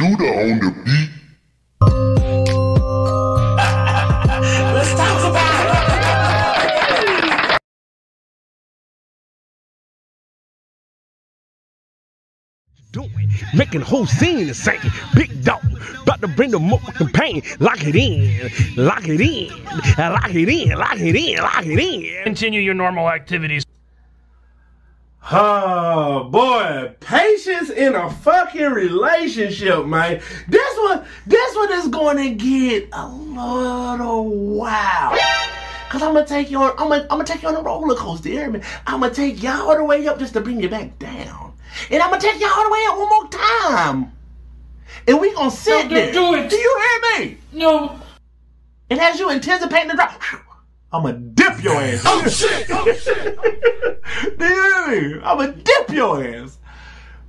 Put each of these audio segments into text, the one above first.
Shooter on the beat. Making the whole scene the same. Big dog, about to bring the motherfucking pain. Lock it in, lock it in, lock it in, lock it in, lock it in. Continue your normal activities. Oh boy, patience in a fucking relationship, man. This one, this one is going to get a little wild. Cause I'm gonna take you on, I'm gonna, I'm gonna take you on a roller coaster, you hear me? I'm gonna take y'all all the way up just to bring you back down, and I'm gonna take you all all the way up one more time, and we gonna sit do- there. do it. Do you hear me? No. And as you anticipating the drop, I'm gonna dip your ass. Oh shit. Oh shit. Do you hear me? I'm gonna dip your ass.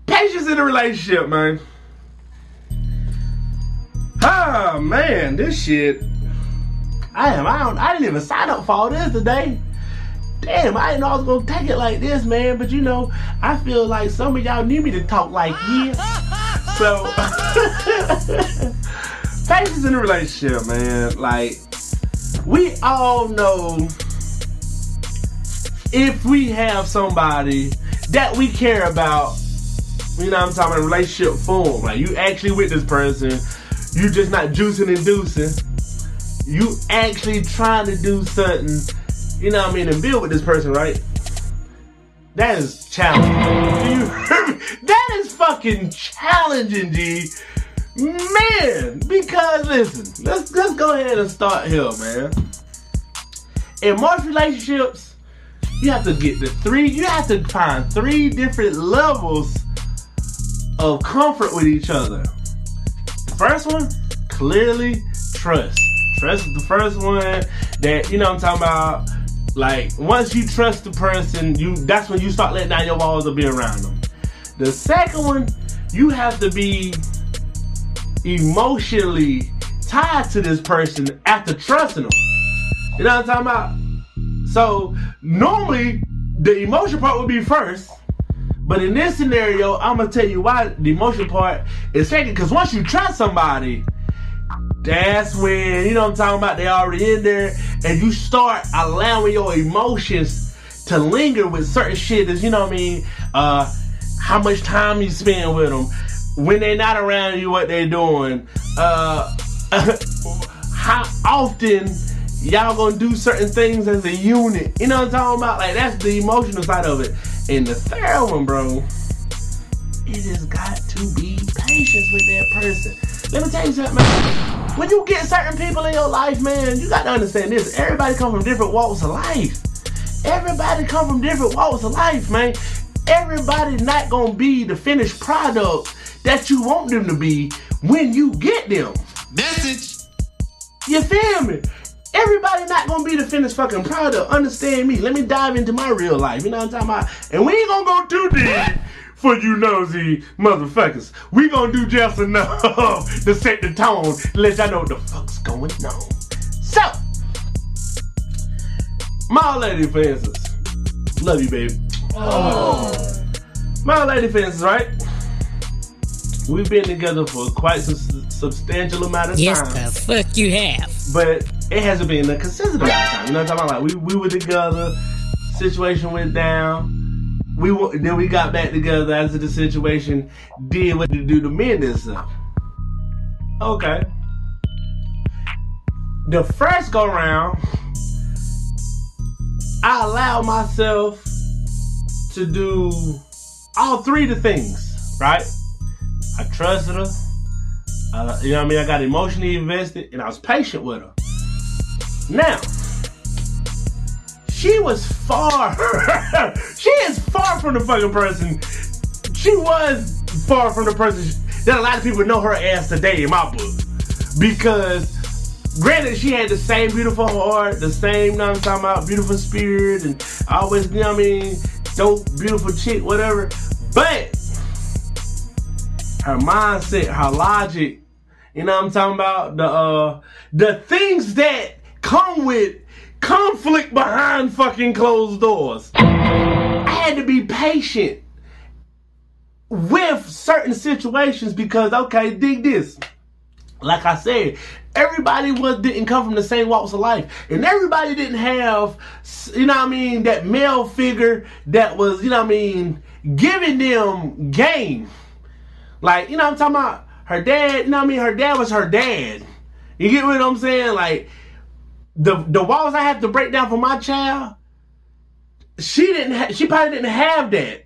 Patience in a relationship, man. Ah man, this shit. I am. I don't. I didn't even sign up for all this today. Damn, I didn't know I was gonna take it like this, man. But you know, I feel like some of y'all need me to talk like this. So, patience in a relationship, man. Like, we all know if we have somebody that we care about, you know what I'm talking about, relationship form. Like you actually with this person, you just not juicing and deucing. You actually trying to do something, you know what I mean, and build with this person, right? That is challenging. Do you hear me? That is fucking challenging, G. Man, because listen, let's let's go ahead and start here, man. In most relationships, you have to get the three, you have to find three different levels of comfort with each other. First one, clearly trust. Trust is the first one that, you know I'm talking about. Like, once you trust the person, you that's when you start letting down your walls to be around them. The second one, you have to be emotionally tied to this person after trusting them. You know what I'm talking about? So normally the emotion part would be first, but in this scenario, I'm gonna tell you why the emotion part is second. Because once you trust somebody, that's when you know I'm talking about. They already in there, and you start allowing your emotions to linger with certain shit. Is you know what I mean? Uh, how much time you spend with them when they're not around you, what they're doing. Uh, how often y'all gonna do certain things as a unit. You know what I'm talking about? Like that's the emotional side of it. And the third one, bro, it has got to be patience with that person. Let me tell you something, man. When you get certain people in your life, man, you got to understand this. Everybody come from different walks of life. Everybody come from different walks of life, man. Everybody not gonna be the finished product that you want them to be when you get them. Message. You feel me? Everybody not gonna be the finished fucking product. Understand me. Let me dive into my real life. You know what I'm talking about? And we ain't gonna go too deep for you nosy motherfuckers. We gonna do just enough to set the tone, let y'all know what the fuck's going on. So, my lady for instance. Love you, baby. Oh. My lady for instance, right? We've been together for quite a substantial amount of Yes, time the fuck you have. but it hasn't been a consistent amount of time. You know what I'm talking about? Like we, we were together, situation went down. We then we got back together after the situation did what it do to mend itself. Okay. The first go round, I allowed myself to do all three of the things, right? I trusted her. Uh, you know what I mean? I got emotionally invested and I was patient with her. Now, she was far, she is far from the fucking person. She was far from the person that a lot of people know her as today in my book. Because, granted, she had the same beautiful heart, the same, you know I'm talking about, beautiful spirit, and always, you know what I mean, dope, beautiful chick, whatever. But her mindset, her logic, you know what I'm talking about? The uh the things that come with conflict behind fucking closed doors. I had to be patient with certain situations because okay, dig this. Like I said, everybody was didn't come from the same walks of life, and everybody didn't have, you know, what I mean, that male figure that was, you know, what I mean, giving them game. Like, you know, what I'm talking about her dad. You know, what I mean, her dad was her dad. You get what I'm saying? Like, the the walls I have to break down for my child, she didn't. Ha- she probably didn't have that.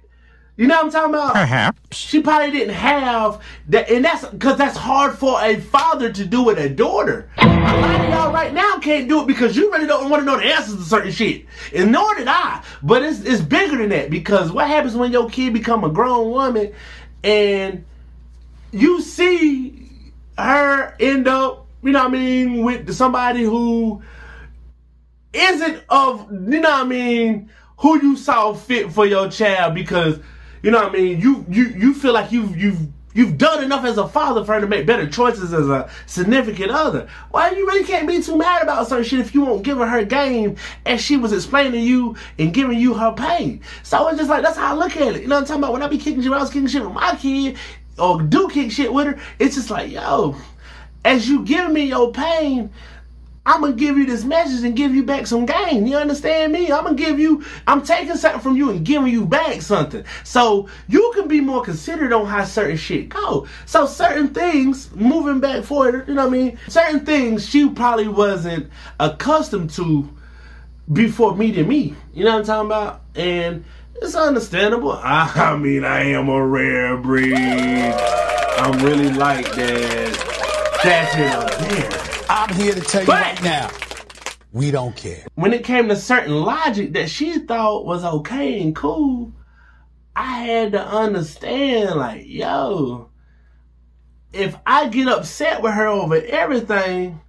You know what I'm talking about? Perhaps. She probably didn't have that, and that's because that's hard for a father to do with a daughter. A lot of y'all right now can't do it because you really don't want to know the answers to certain shit, and nor did I. But it's it's bigger than that because what happens when your kid become a grown woman, and you see her end up, you know what I mean, with somebody who isn't of, you know what I mean, who you saw fit for your child because, you know what I mean, you you you feel like you've you've you've done enough as a father for her to make better choices as a significant other. Why you really can't be too mad about certain shit if you won't give her her game as she was explaining to you and giving you her pain. So it's just like that's how I look at it. You know what I'm talking about? When I be kicking shit, I was kicking shit with my kid or do kick shit with her, it's just like, yo, as you give me your pain, I'm gonna give you this message and give you back some game. You understand me? I'm gonna give you, I'm taking something from you and giving you back something. So you can be more considerate on how certain shit go. So certain things, moving back forward, you know what I mean? Certain things she probably wasn't accustomed to before meeting me. You know what I'm talking about? And it's understandable. I mean, I am a rare breed. I'm really like that. That's in a there. I'm here to tell you But- right now, we don't care. when it came to certain logic that she thought was okay and cool, I had to understand, like, yo, if I get upset with her over everything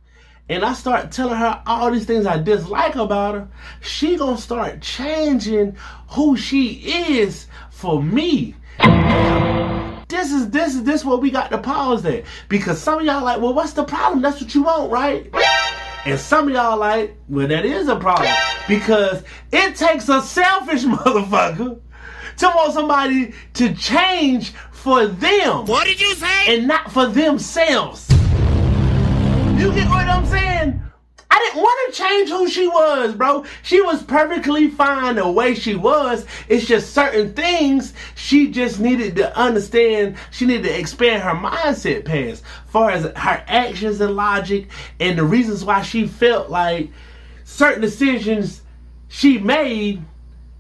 and I start telling her all these things I dislike about her, she gonna start changing who she is for me. This is this is this what we got to pause there. Because some of y'all like, well, what's the problem? That's what you want, right? And some of y'all like, well, that is a problem. Because it takes a selfish motherfucker to want somebody to change for them. What did you say? And not for themselves. You get what I'm saying? I didn't want to change who she was, bro. She was perfectly fine the way she was. It's just certain things she just needed to understand. She needed to expand her mindset past, far as her actions and logic, and the reasons why she felt like certain decisions she made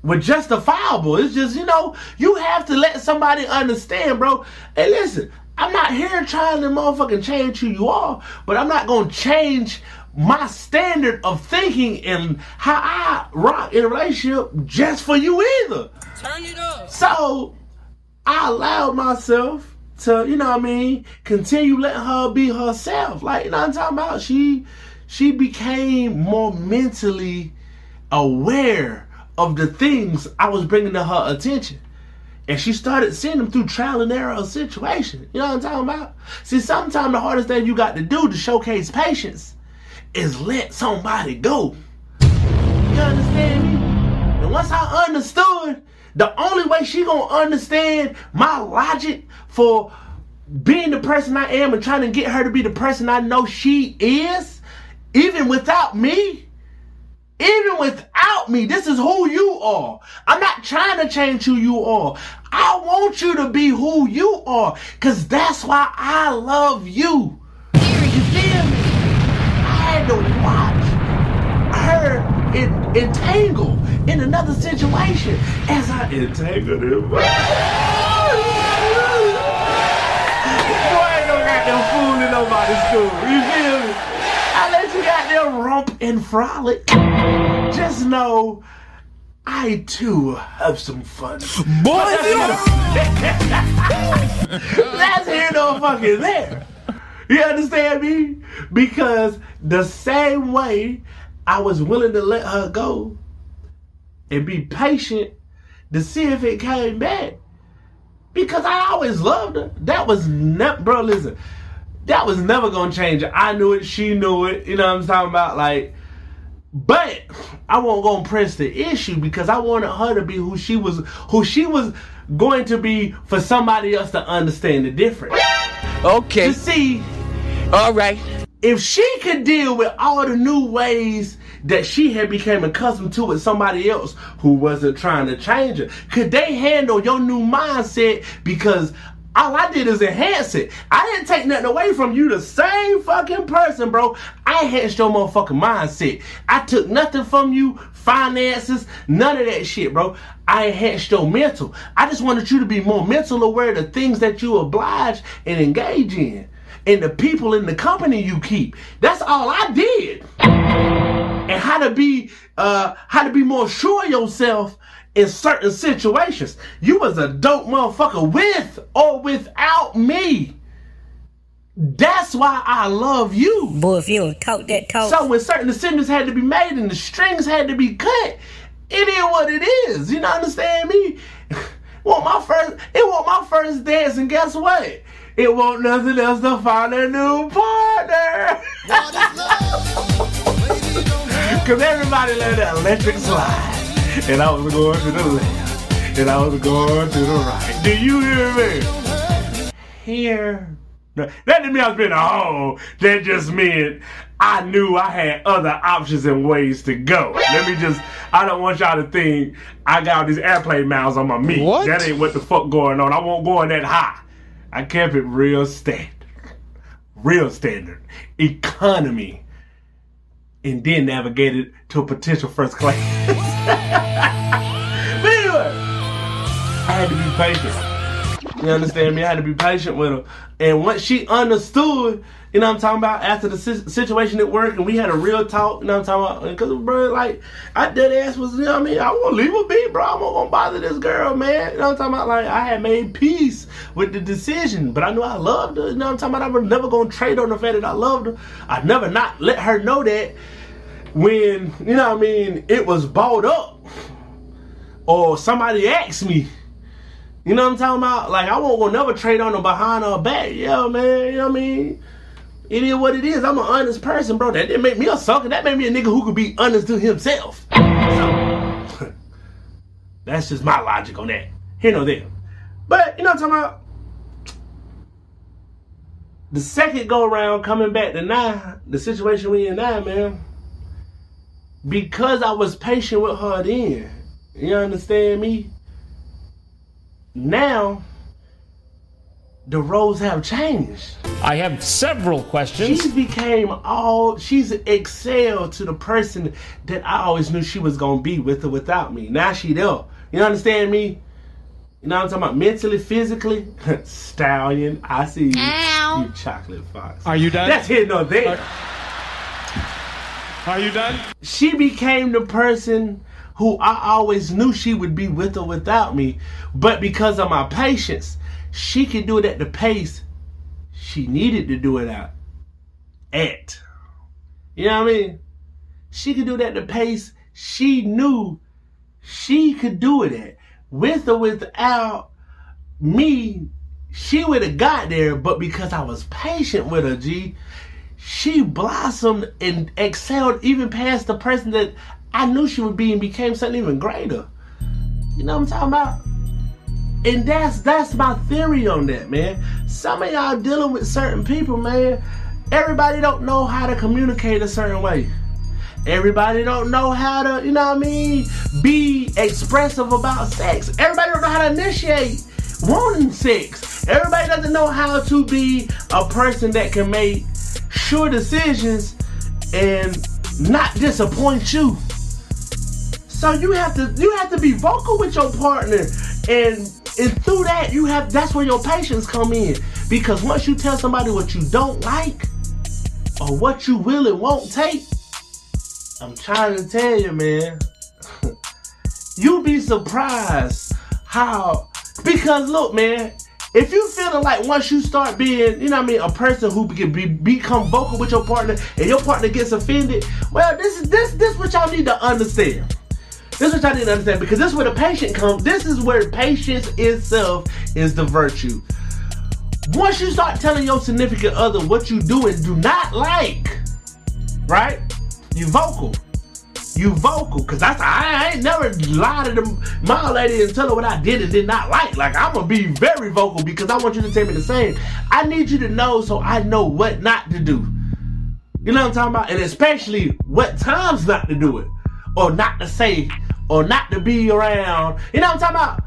were justifiable. It's just, you know, you have to let somebody understand, bro. Hey, listen, I'm not here trying to motherfucking change who you are, but I'm not gonna change my standard of thinking and how I rock in a relationship just for you either. Turn it up. So I allowed myself to, you know what I mean, continue letting her be herself. Like, you know what I'm talking about? She she became more mentally aware of the things I was bringing to her attention. And she started seeing them through trial and error of situation. You know what I'm talking about? See, sometimes the hardest thing you got to do to showcase patience is let somebody go. You understand me? And once I understood, the only way she gonna understand my logic for being the person I am and trying to get her to be the person I know she is, even without me, even without me, this is who you are. I'm not trying to change who you are. I want you to be who you are, cause that's why I love you. You feel me? I had to watch her en- entangle in another situation as I entangled him. Boy, I ain't no goddamn fooling nobody's school. You feel me? I let you goddamn romp and frolic. Just know I too have some fun. Boy, if you don't- That's here no fucking there. You understand me? Because the same way I was willing to let her go and be patient to see if it came back. Because I always loved her. That was never, bro, listen, that was never gonna change. I knew it, she knew it, you know what I'm talking about? Like, but I won't go and press the issue because I wanted her to be who she was, who she was going to be for somebody else to understand the difference. Okay. To see All right. if she could deal with all the new ways that she had become accustomed to with somebody else who wasn't trying to change her, could they handle your new mindset? Because all I did is enhance it. I didn't take nothing away from you, the same fucking person, bro. I enhanced your motherfucking mindset. I took nothing from you, finances, none of that shit, bro. I enhanced your mental. I just wanted you to be more mental aware of the things that you oblige and engage in and the people in the company you keep. That's all I did. And how to be uh how to be more sure of yourself in certain situations. You was a dope motherfucker with or without me. That's why I love you. Boy, if you don't talk that talk. So when certain decisions had to be made and the strings had to be cut, it is what it is. You know, understand me? want my first it was my first dance, and guess what? It won't nothing else to find a new partner. Cause everybody let the electric slide. And I was going to the left. And I was going to the right. Do you hear me? Here. No, that didn't mean I was being a hoe. That just meant I knew I had other options and ways to go. Let me just, I don't want y'all to think I got all these airplane miles on my meat. What? That ain't what the fuck going on. I won't go in that high. I kept it real standard. Real standard. Economy. And then navigated to a potential first class. but anyway, I had to be patient. You understand me? I had to be patient with her. And once she understood, you know what I'm talking about, after the si- situation at work and we had a real talk, you know what I'm talking about? Because, bro, like, I dead ass was, you know what I mean? I won't leave her be, bro. I'm not gonna bother this girl, man. You know what I'm talking about? Like, I had made peace with the decision, but I knew I loved her. You know what I'm talking about? I was never gonna trade on the fact that I loved her. I never not let her know that when, you know what I mean, it was bought up or somebody asked me. You know what I'm talking about? Like I won't go never trade on her behind her back. Yeah, man. You know what I mean? It is what it is. I'm an honest person, bro. That didn't make me a sucker. That made me a nigga who could be honest to himself. So, that's just my logic on that. Here no there. But you know what I'm talking about? The second go around coming back to now, the situation we in now, man. Because I was patient with her then. You understand me? Now the roles have changed. I have several questions. She's became all she's excelled to the person that I always knew she was gonna be with or without me. Now she there. You understand me? You know what I'm talking about? Mentally, physically, stallion. I see you, you chocolate fox. Are you done? That's here no there. Are you done? she became the person who I always knew she would be with or without me. But because of my patience, she could do it at the pace she needed to do it at. At. You know what I mean? She could do it at the pace she knew she could do it at. With or without me, she would have got there, but because I was patient with her, G, she blossomed and excelled even past the person that I knew she would be and became something even greater. You know what I'm talking about? And that's that's my theory on that, man. Some of y'all dealing with certain people, man. Everybody don't know how to communicate a certain way. Everybody don't know how to, you know what I mean, be expressive about sex. Everybody don't know how to initiate wanting sex. Everybody doesn't know how to be a person that can make sure decisions and not disappoint you. So you have to you have to be vocal with your partner and and through that you have that's where your patience come in. Because once you tell somebody what you don't like or what you will and won't take, I'm trying to tell you, man. You'll be surprised how because look, man, if you feeling like once you start being, you know what I mean, a person who can be become vocal with your partner and your partner gets offended, well, this is this this what y'all need to understand. This is what I need to understand because this is where the patient comes. This is where patience itself is the virtue. Once you start telling your significant other what you do and do not like, right? You vocal. You vocal. Cause that's I, I ain't never lied to them my lady and tell her what I did and did not like. Like I'm gonna be very vocal because I want you to tell me the same. I need you to know so I know what not to do. You know what I'm talking about? And especially what times not to do it. Or not to say, or not to be around. You know what I'm talking about?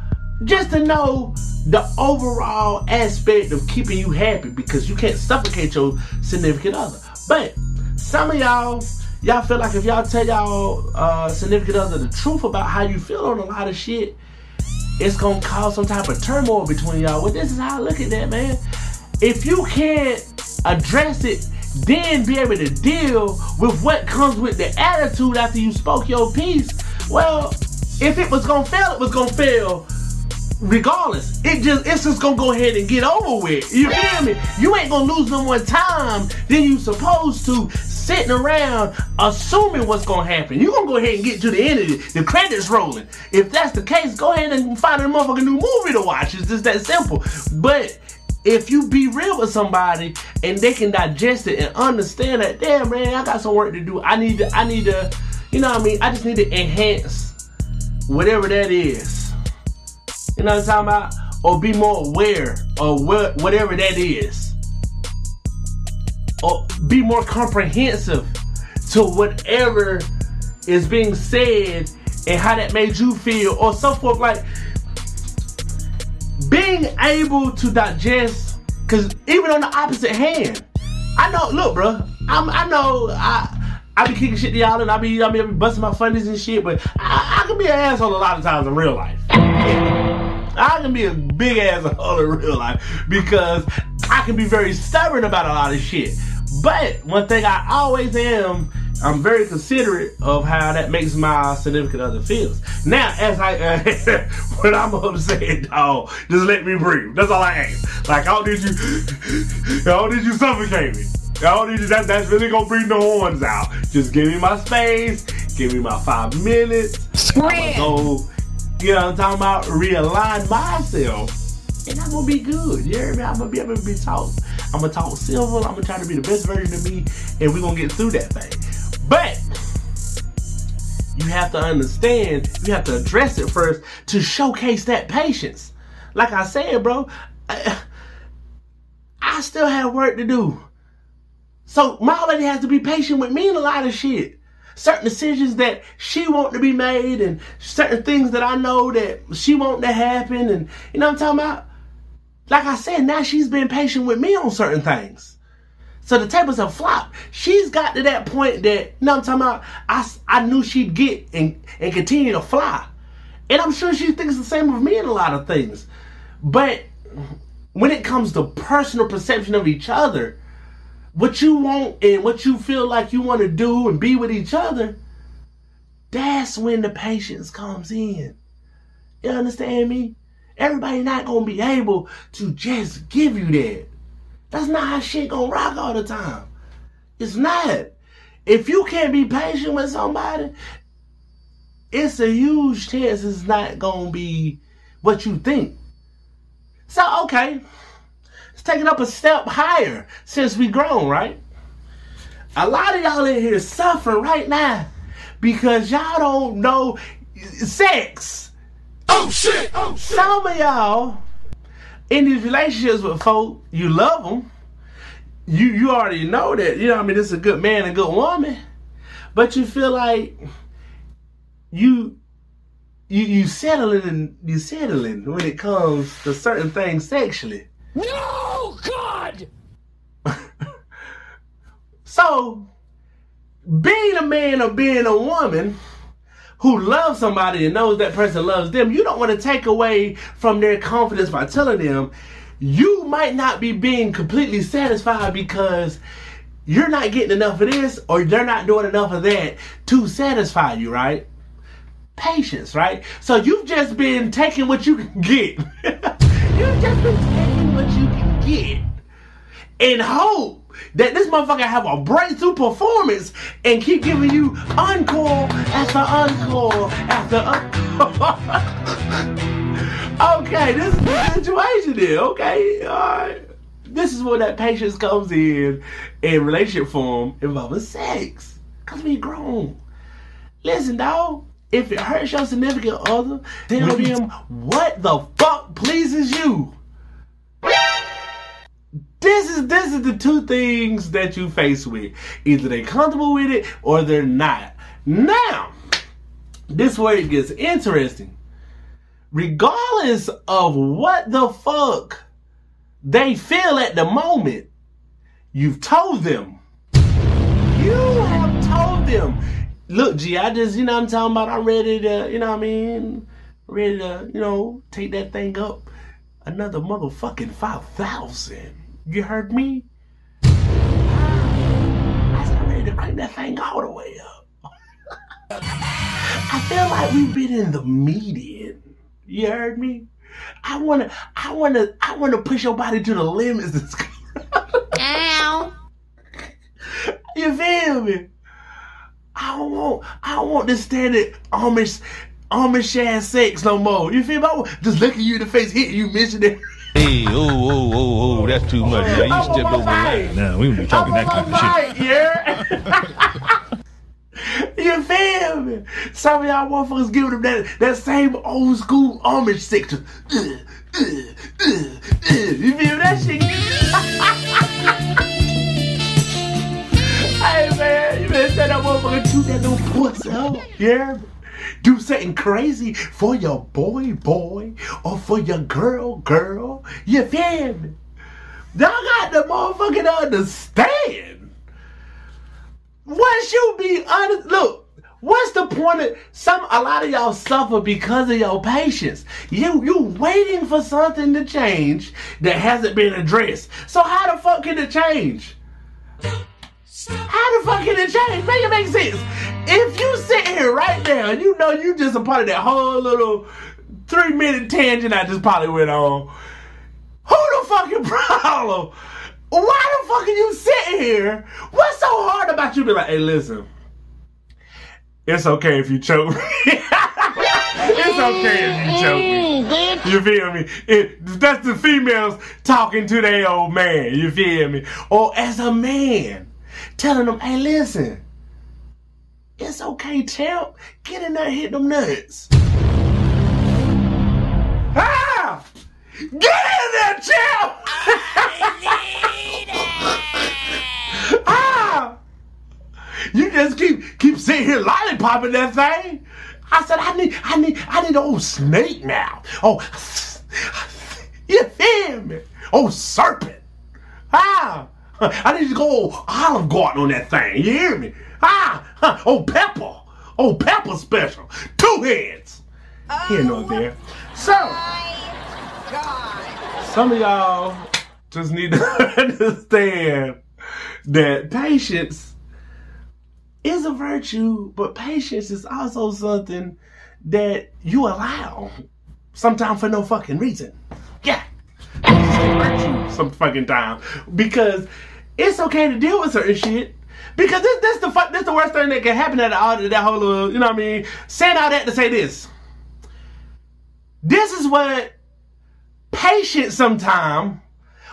Just to know the overall aspect of keeping you happy because you can't suffocate your significant other. But some of y'all, y'all feel like if y'all tell y'all uh, significant other the truth about how you feel on a lot of shit, it's gonna cause some type of turmoil between y'all. Well, this is how I look at that, man. If you can't address it, then be able to deal with what comes with the attitude after you spoke your piece. Well, if it was gonna fail, it was gonna fail regardless. It just it's just gonna go ahead and get over with. You feel me? You ain't gonna lose no more time than you supposed to sitting around assuming what's gonna happen. You gonna go ahead and get to the end of it. The credits rolling. If that's the case, go ahead and find a motherfucking new movie to watch. It's just that simple. But if you be real with somebody and they can digest it and understand that, damn man, I got some work to do. I need to, I need to, you know what I mean? I just need to enhance whatever that is. You know what I'm talking about? Or be more aware of what whatever that is. Or be more comprehensive to whatever is being said and how that made you feel or so forth. Like being able to digest, because even on the opposite hand, I know, look, bro, I'm, I know I. I be kicking shit to y'all and I be I be busting my funnies and shit, but I, I can be an asshole a lot of times in real life. I can be a big ass asshole in real life because I can be very stubborn about a lot of shit. But one thing I always am, I'm very considerate of how that makes my significant other feels. Now, as I, uh, when I'm upset, dog, just let me breathe. That's all I ask. Like, I don't need you, I don't need you suffocate me. I don't need you, that, that's really gonna bring the horns out. Just give me my space, give me my five minutes. I'ma go, you know what I'm talking about, realign myself. And I'm gonna be good. You hear me? I'm gonna be able to be talk. I'm gonna talk civil. I'm gonna try to be the best version of me, and we're gonna get through that thing. But you have to understand, you have to address it first to showcase that patience. Like I said, bro, I, I still have work to do. So my lady has to be patient with me in a lot of shit. Certain decisions that she want to be made and certain things that I know that she want to happen and you know what I'm talking about? Like I said, now she's been patient with me on certain things. So the tables have flopped. She's got to that point that, you know I'm talking about? I, I knew she'd get and, and continue to fly. And I'm sure she thinks the same of me in a lot of things. But when it comes to personal perception of each other, what you want and what you feel like you want to do and be with each other, that's when the patience comes in. You understand me? Everybody not gonna be able to just give you that. That's not how shit gonna rock all the time. It's not. If you can't be patient with somebody, it's a huge chance it's not gonna be what you think. So okay, let's take it up a step higher since we grown, right? A lot of y'all in here suffering right now because y'all don't know sex. Oh shit! Oh shit! Some of y'all in these relationships with folk, you love them. You you already know that. You know, what I mean, this is a good man and a good woman, but you feel like you you you settling you settling when it comes to certain things sexually. No, God! So, being a man or being a woman who loves somebody and knows that person loves them, you don't want to take away from their confidence by telling them you might not be being completely satisfied because you're not getting enough of this or they're not doing enough of that to satisfy you, right? Patience, right? So you've just been taking what you can get. you've just been taking what you can get and hope that this motherfucker have a breakthrough performance and keep giving you encore after encore after encore. okay, this is the situation here. Okay, all right. This is where that patience comes in in relationship form involving sex. Cause we grown. Listen, dog. If it hurts your significant other, tell them what the fuck pleases you. This is this is the two things that you face with. Either they comfortable with it or they're not. Now, this where it gets interesting. Regardless of what the fuck they feel at the moment, you've told them. You have told them. Look, G, I just, you know what I'm talking about? I'm ready to, you know what I mean? Ready to, you know, take that thing up another motherfucking 5,000. You heard me? I said, I'm ready to crank that thing all the way up. I feel like we've been in the median. You heard me? I wanna, I wanna, I wanna push your body to the limits. Ow. You feel me? I don't want, I don't want this standard Amish, Amish ass sex no more. You feel me? I want, just looking you in the face, hitting you, missionary. Hey, oh, oh, oh, oh, that's too much. Now you I'm stepped on over the my line. Now we won't be talking that kind of shit. Yeah. you feel me? Some of y'all motherfuckers giving them that, that same old school Amish sex. Uh, uh, uh, uh. You feel that shit? hey man, you better tell that motherfucker shoot that little pussy up. Yeah. Do something crazy for your boy, boy, or for your girl, girl. You feel? Y'all got the motherfucking understand. Once you be honest, look. What's the point of some? A lot of y'all suffer because of your patience. You you waiting for something to change that hasn't been addressed. So how the fuck can it change? How the fuck can it change? Make it make sense. If you sit here right now, and you know you just a part of that whole little three minute tangent I just probably went on. Who the fucking problem? Why the fuck are you sitting here? What's so hard about you? Be like, hey, listen. It's okay if you choke me. it's okay if you choke me. Mm-hmm, you feel me? It, that's the females talking to their old man. You feel me? Or as a man, telling them, hey, listen. It's okay, champ. Get in there, hit them nuts. Ah! Get in there, champ! ah! You just keep keep sitting here lollipopping that thing. I said, I need, I need, I need an old snake now. Oh, you feel me? Oh, serpent. Ah, I need to go Olive Garden on that thing. You hear me? Ah, huh. oh, pepper. Oh, pepper special. Two heads. Here no there. So, some of y'all just need to understand that patience is a virtue, but patience is also something that you allow sometimes for no fucking reason. Yeah. It's a virtue some fucking time. Because it's okay to deal with certain shit. Because this this the fu- this the worst thing that can happen at all that whole little, you know what I mean? Saying all that to say this. This is what patience sometime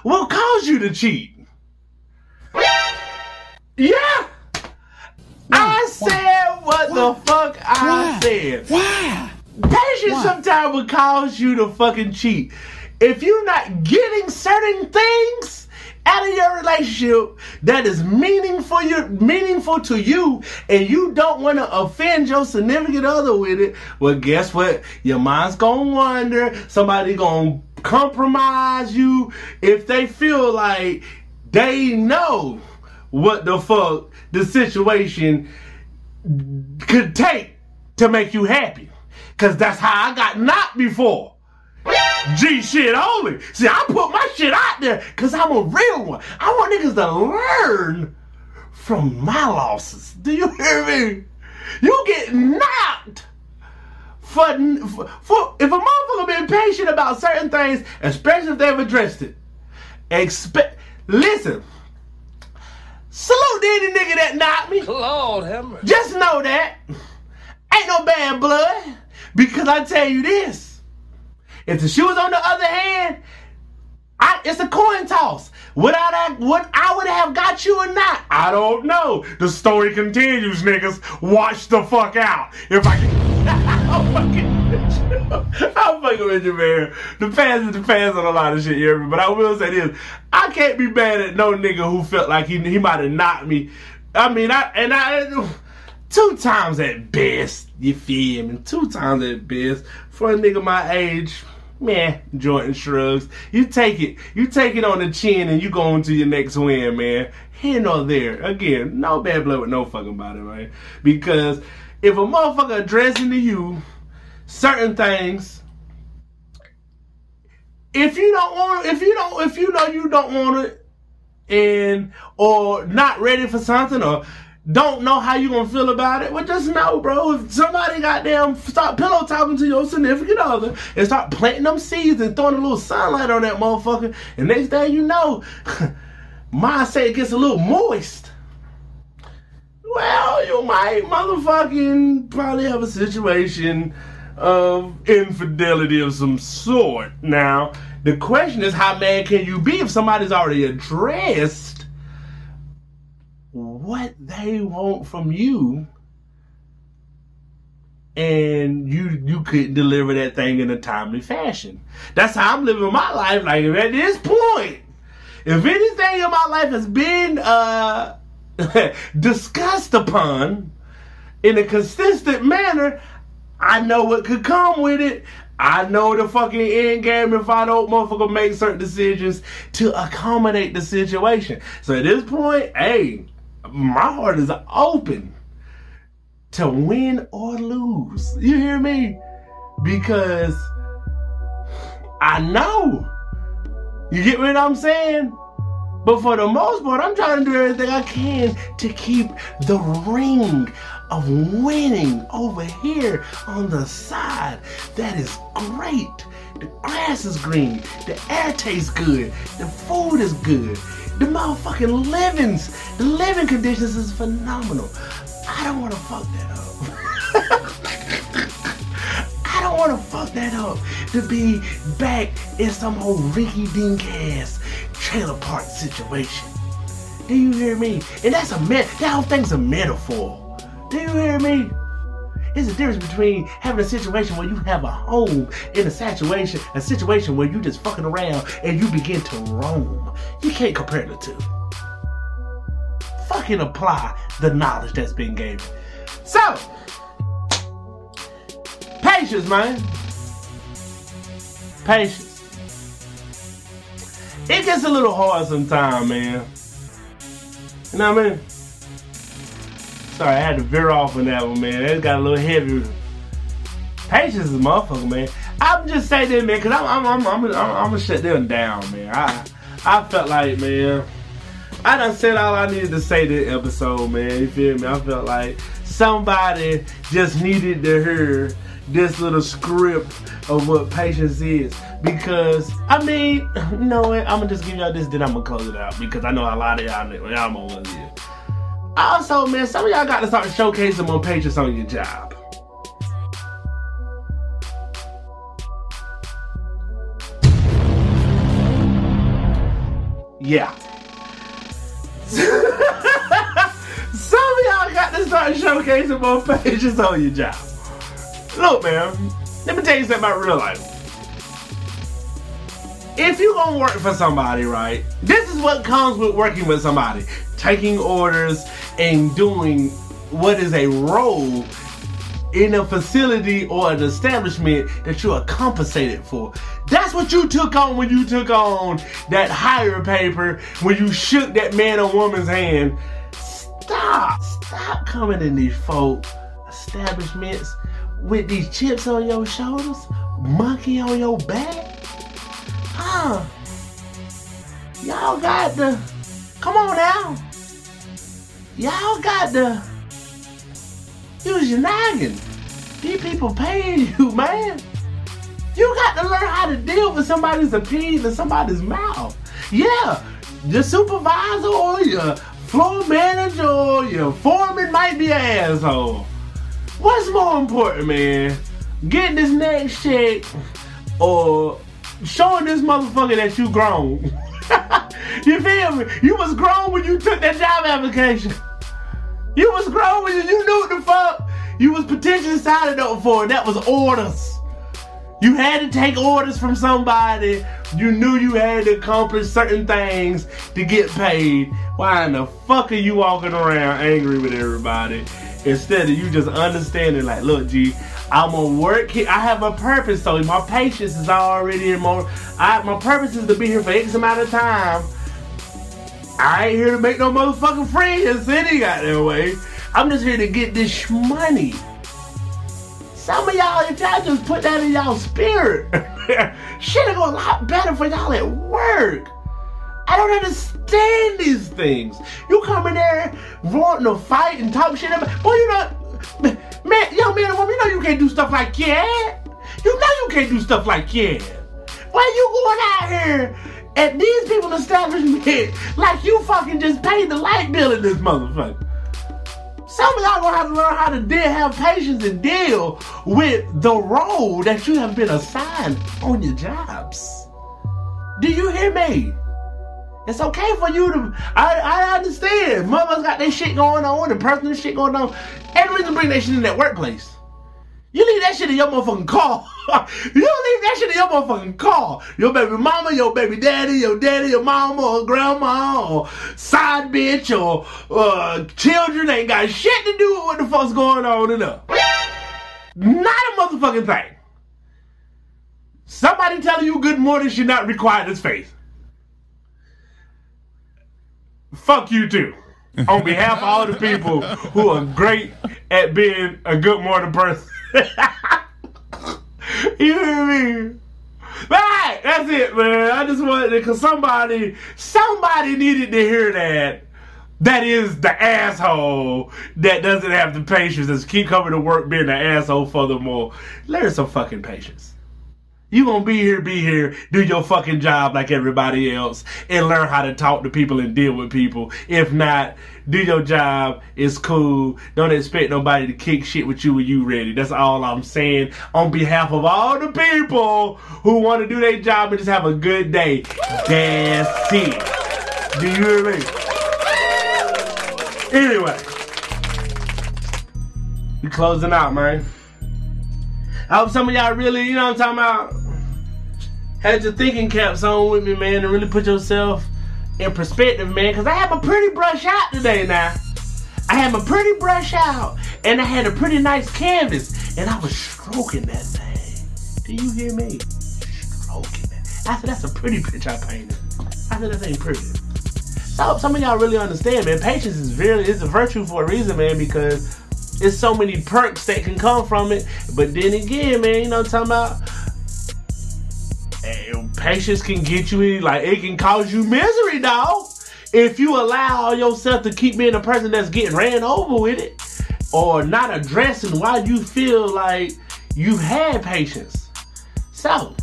will cause you to cheat. Yeah. I said what the fuck I said. Why? Patience sometimes will cause you to fucking cheat. If you're not getting certain things out of your relationship that is meaningful you meaningful to you and you don't want to offend your significant other with it, well guess what? Your mind's gonna wander, somebody gonna compromise you if they feel like they know what the fuck the situation could take to make you happy. Cause that's how I got knocked before. G shit only. See, I put my shit out there cause I'm a real one. I want niggas to learn from my losses. Do you hear me? You get knocked for, for, for if a motherfucker been patient about certain things, especially if they've addressed it. Expect listen. Salute to any nigga that knocked me. Lord have. Just know that. Ain't no bad blood. Because I tell you this. If the shoe was on the other hand, I, it's a coin toss. Would I would I would have got you or not? I don't know. The story continues, niggas. Watch the fuck out. If I can, I'm fucking with you. I'm fucking with you, man. The past is the past on a lot of shit, you hear me? But I will say this: I can't be mad at no nigga who felt like he he might have knocked me. I mean, I and I two times at best. You feel me? Two times at best for a nigga my age. Man, Jordan shrugs. You take it. You take it on the chin and you go on to your next win, man. Here nor there. Again, no bad blood with no fucking body, man. Because if a motherfucker addressing to you certain things, if you don't want, if you don't, if you know you don't want it, and or not ready for something, or don't know how you gonna feel about it, well, just know, bro. If somebody goddamn start pillow talking to your significant other and start planting them seeds and throwing a little sunlight on that motherfucker, and next thing you know, it gets a little moist. Well, you might motherfucking probably have a situation of infidelity of some sort. Now, the question is, how mad can you be if somebody's already addressed? What they want from you and you you could deliver that thing in a timely fashion. That's how I'm living my life. Like at this point, if anything in my life has been uh, discussed upon in a consistent manner, I know what could come with it. I know the fucking end game if I don't motherfucker make certain decisions to accommodate the situation. So at this point, hey, my heart is open to win or lose. You hear me? Because I know. You get what I'm saying? But for the most part, I'm trying to do everything I can to keep the ring of winning over here on the side. That is great. The grass is green. The air tastes good. The food is good. The motherfucking livings, the living conditions is phenomenal. I don't want to fuck that up. I don't want to fuck that up to be back in some old Ricky Dink ass trailer park situation. Do you hear me? And that's a met. That whole thing's a metaphor. Do you hear me? There's a difference between having a situation where you have a home in a situation, a situation where you just fucking around and you begin to roam. You can't compare the two. Fucking apply the knowledge that's been given. So, patience, man. Patience. It gets a little hard sometimes, man. You know what I mean? Sorry, I had to veer off on that one, man. It got a little heavy. Patience is a motherfucker, man. I'm just saying that, man, because I'm, I'm, I'm, I'm, gonna shut them down, man. I, I felt like, man, I done said all I needed to say this episode, man. You feel me? I felt like somebody just needed to hear this little script of what patience is. Because, I mean, you know what? I'm gonna just give y'all this, then I'm gonna close it out. Because I know a lot of y'all, y'all it is. Also, man, some of y'all got to start showcasing more patience on your job. Yeah. some of y'all got to start showcasing more patience on your job. Look, man, let me tell you something about real life. If you're gonna work for somebody, right, this is what comes with working with somebody. Taking orders, and doing what is a role in a facility or an establishment that you are compensated for. That's what you took on when you took on that hire paper, when you shook that man or woman's hand. Stop, stop coming in these folk establishments with these chips on your shoulders, monkey on your back. Huh? Y'all got the, come on now y'all got to use your noggin. These people paying you, man. You got to learn how to deal with somebody's opinion in somebody's mouth. Yeah, your supervisor or your floor manager or your foreman might be an asshole. What's more important, man? Getting this next check or showing this motherfucker that you grown? you feel me? You was grown when you took that job application. You was when you, knew what the fuck you was potentially signing up for, that was orders. You had to take orders from somebody. You knew you had to accomplish certain things to get paid. Why in the fuck are you walking around angry with everybody instead of you just understanding, like, look, G, I'm gonna work here. I have a purpose, so my patience is already in more. I, my purpose is to be here for X amount of time. I ain't here to make no motherfucking friends any goddamn way. I'm just here to get this money. Some of y'all, if y'all just put that in y'all spirit, shit go a lot better for y'all at work. I don't understand these things. You come in there wanting to fight and talk shit about, boy, you know, man, young man and woman, you know you can't do stuff like that. You know you can't do stuff like that. Why you going out here at these people establishment like you fucking just paid the light bill in this motherfucker? Some of y'all gonna have to learn how to deal, have patience and deal with the role that you have been assigned on your jobs. Do you hear me? It's okay for you to. I, I understand. Mother's got their shit going on, the personal shit going on. Ain't reason to bring that shit in that workplace. You leave that shit in your motherfucking car. you leave that shit in your motherfucking car. Your baby mama, your baby daddy, your daddy, your mama, or grandma, or side bitch, or uh, children ain't got shit to do with what the fuck's going on in there. Not a motherfucking thing. Somebody telling you good morning should not require this face. Fuck you too. On behalf of all the people who are great at being a good morning person. you hear me? Right, that's it, man. I just wanted to, cause somebody, somebody needed to hear that. That is the asshole that doesn't have the patience. Just keep coming to work being an asshole. Furthermore, learn some fucking patience. You gonna be here, be here, do your fucking job like everybody else, and learn how to talk to people and deal with people. If not, do your job. It's cool. Don't expect nobody to kick shit with you when you ready. That's all I'm saying. On behalf of all the people who want to do their job and just have a good day. That's it. Do you hear me? Anyway, we closing out, man. I hope some of y'all really, you know what I'm talking about, had your thinking caps on with me, man, and really put yourself in perspective, man, because I had my pretty brush out today now. I had my pretty brush out, and I had a pretty nice canvas, and I was stroking that thing. Do you hear me? Stroking it. I said, that's a pretty picture I painted. I said, that ain't pretty. So some of y'all really understand, man. Patience is really, it's a virtue for a reason, man, because it's so many perks that can come from it. But then again, man, you know what I'm talking about? Patience can get you, in, like, it can cause you misery, dog. If you allow yourself to keep being a person that's getting ran over with it, or not addressing why you feel like you've had patience. So,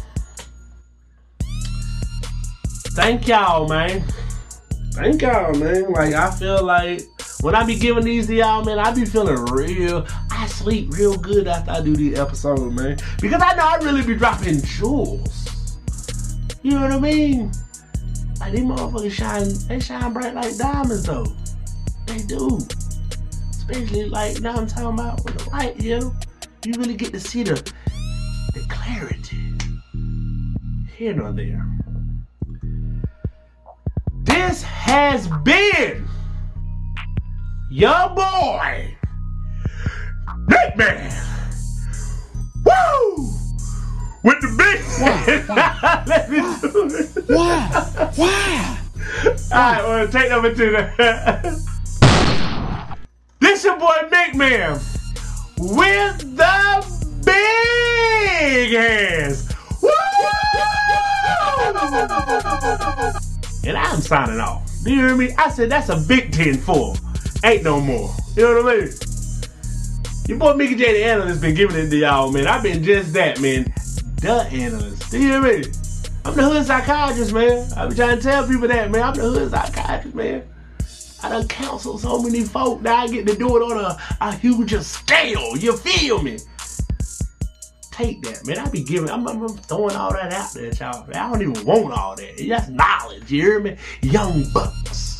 thank y'all, man. Thank y'all, man. Like, I feel like when I be giving these to y'all, man, I be feeling real. I sleep real good after I do these episodes, man. Because I know I really be dropping jewels. You know what I mean? Like, these motherfuckers shine, they shine bright like diamonds, though. They do. Especially, like, now I'm talking about with the light, you know? You really get to see the, the clarity. Here nor there. This has been your boy, Big Man. Woo! With the big Let me do it. Why? Why? Alright, well, take number two then. this your boy Big Man with the big hands. Woo! And I'm signing off. Do you hear me? I said that's a big 10 4. Ain't no more. You know what I mean? Your boy Mickey J, the analyst, been giving it to y'all, man. I've been just that, man. The analyst. Do you hear me? I'm the hood psychiatrist, man. I be trying to tell people that, man. I'm the hood psychiatrist, man. I done counseled so many folk that I get to do it on a, a huger scale. You feel me? Take that, man. I be giving, I'm, I'm throwing all that out there, y'all. I don't even want all that. That's knowledge, you hear me? Young bucks.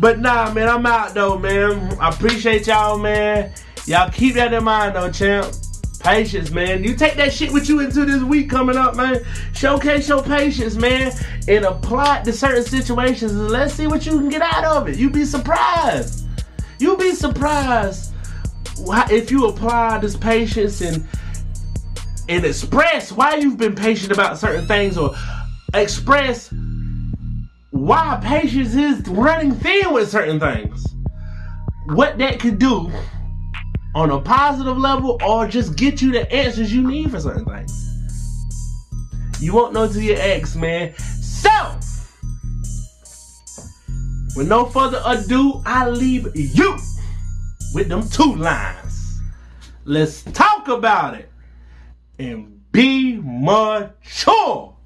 But nah, man, I'm out though, man. I appreciate y'all, man. Y'all keep that in mind though, champ. Patience, man. You take that shit with you into this week coming up, man. Showcase your patience, man, and apply it to certain situations. And let's see what you can get out of it. You'd be surprised. You be surprised if you apply this patience and and express why you've been patient about certain things or express why patience is running thin with certain things. What that could do on a positive level or just get you the answers you need for certain things. You won't know till your ex, man. So, with no further ado, I leave you with them two lines. Let's talk about it and be mature.